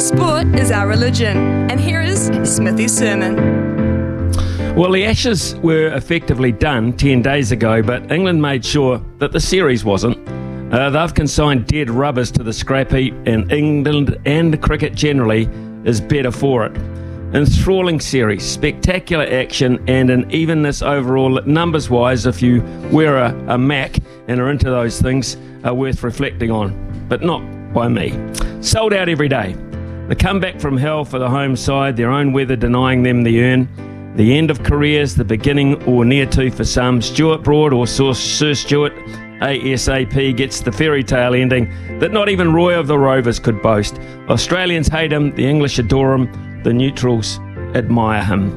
Sport is our religion. And here is Smithy's sermon. Well, the Ashes were effectively done 10 days ago, but England made sure that the series wasn't. Uh, they've consigned dead rubbers to the scrap heap, and England and cricket generally is better for it. Enthralling series, spectacular action, and an evenness overall numbers wise, if you wear a, a Mac and are into those things, are worth reflecting on, but not by me. Sold out every day. The comeback from hell for the home side, their own weather denying them the urn. The end of careers, the beginning or near to for some. Stuart Broad or Sir Stuart ASAP gets the fairy tale ending that not even Roy of the Rovers could boast. Australians hate him, the English adore him, the neutrals admire him.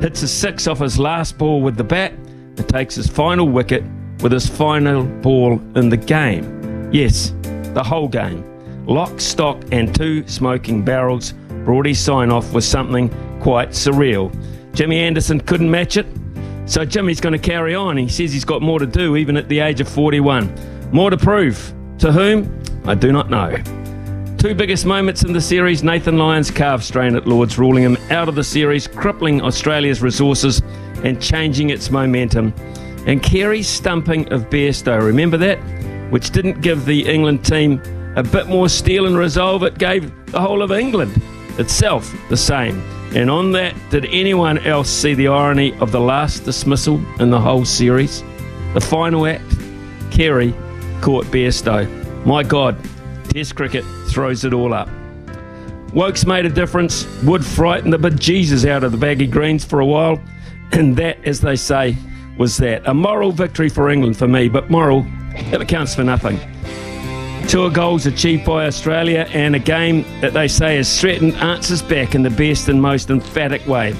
Hits a six off his last ball with the bat and takes his final wicket with his final ball in the game. Yes, the whole game. Lock, stock, and two smoking barrels. Broady's sign off was something quite surreal. Jimmy Anderson couldn't match it, so Jimmy's going to carry on. He says he's got more to do, even at the age of 41. More to prove. To whom? I do not know. Two biggest moments in the series Nathan Lyon's calf strain at Lords, ruling him out of the series, crippling Australia's resources and changing its momentum. And Carey's stumping of Bairstow, remember that? Which didn't give the England team a bit more steel and resolve, it gave the whole of England itself the same. And on that, did anyone else see the irony of the last dismissal in the whole series? The final act, Carey caught Bairstow. My God, Test cricket throws it all up. Woakes made a difference, would frighten the bejesus out of the baggy greens for a while, and that, as they say, was that. A moral victory for England for me, but moral, it accounts for nothing. Tour goals achieved by Australia and a game that they say has threatened answers back in the best and most emphatic way.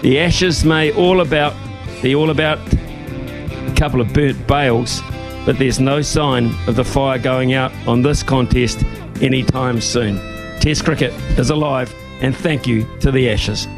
The Ashes may all about be all about a couple of burnt bails, but there's no sign of the fire going out on this contest anytime soon. Test cricket is alive, and thank you to the Ashes.